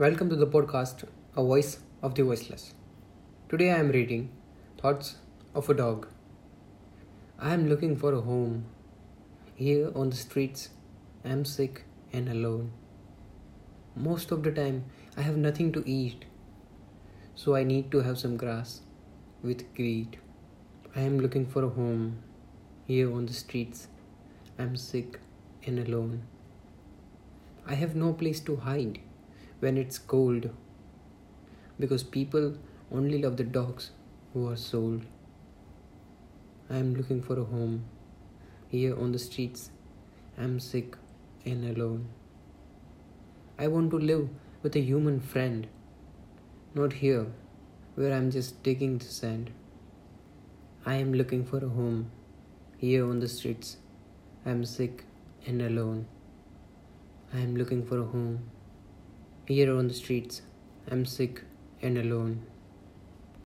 Welcome to the podcast, A Voice of the Voiceless. Today I am reading Thoughts of a Dog. I am looking for a home. Here on the streets, I am sick and alone. Most of the time, I have nothing to eat, so I need to have some grass with greed. I am looking for a home. Here on the streets, I am sick and alone. I have no place to hide when it's cold because people only love the dogs who are sold. I am looking for a home here on the streets. I am sick and alone. I want to live with a human friend, not here where I am just digging the sand. I am looking for a home here on the streets. I am sick and alone. I am looking for a home. Here on the streets, I'm sick and alone.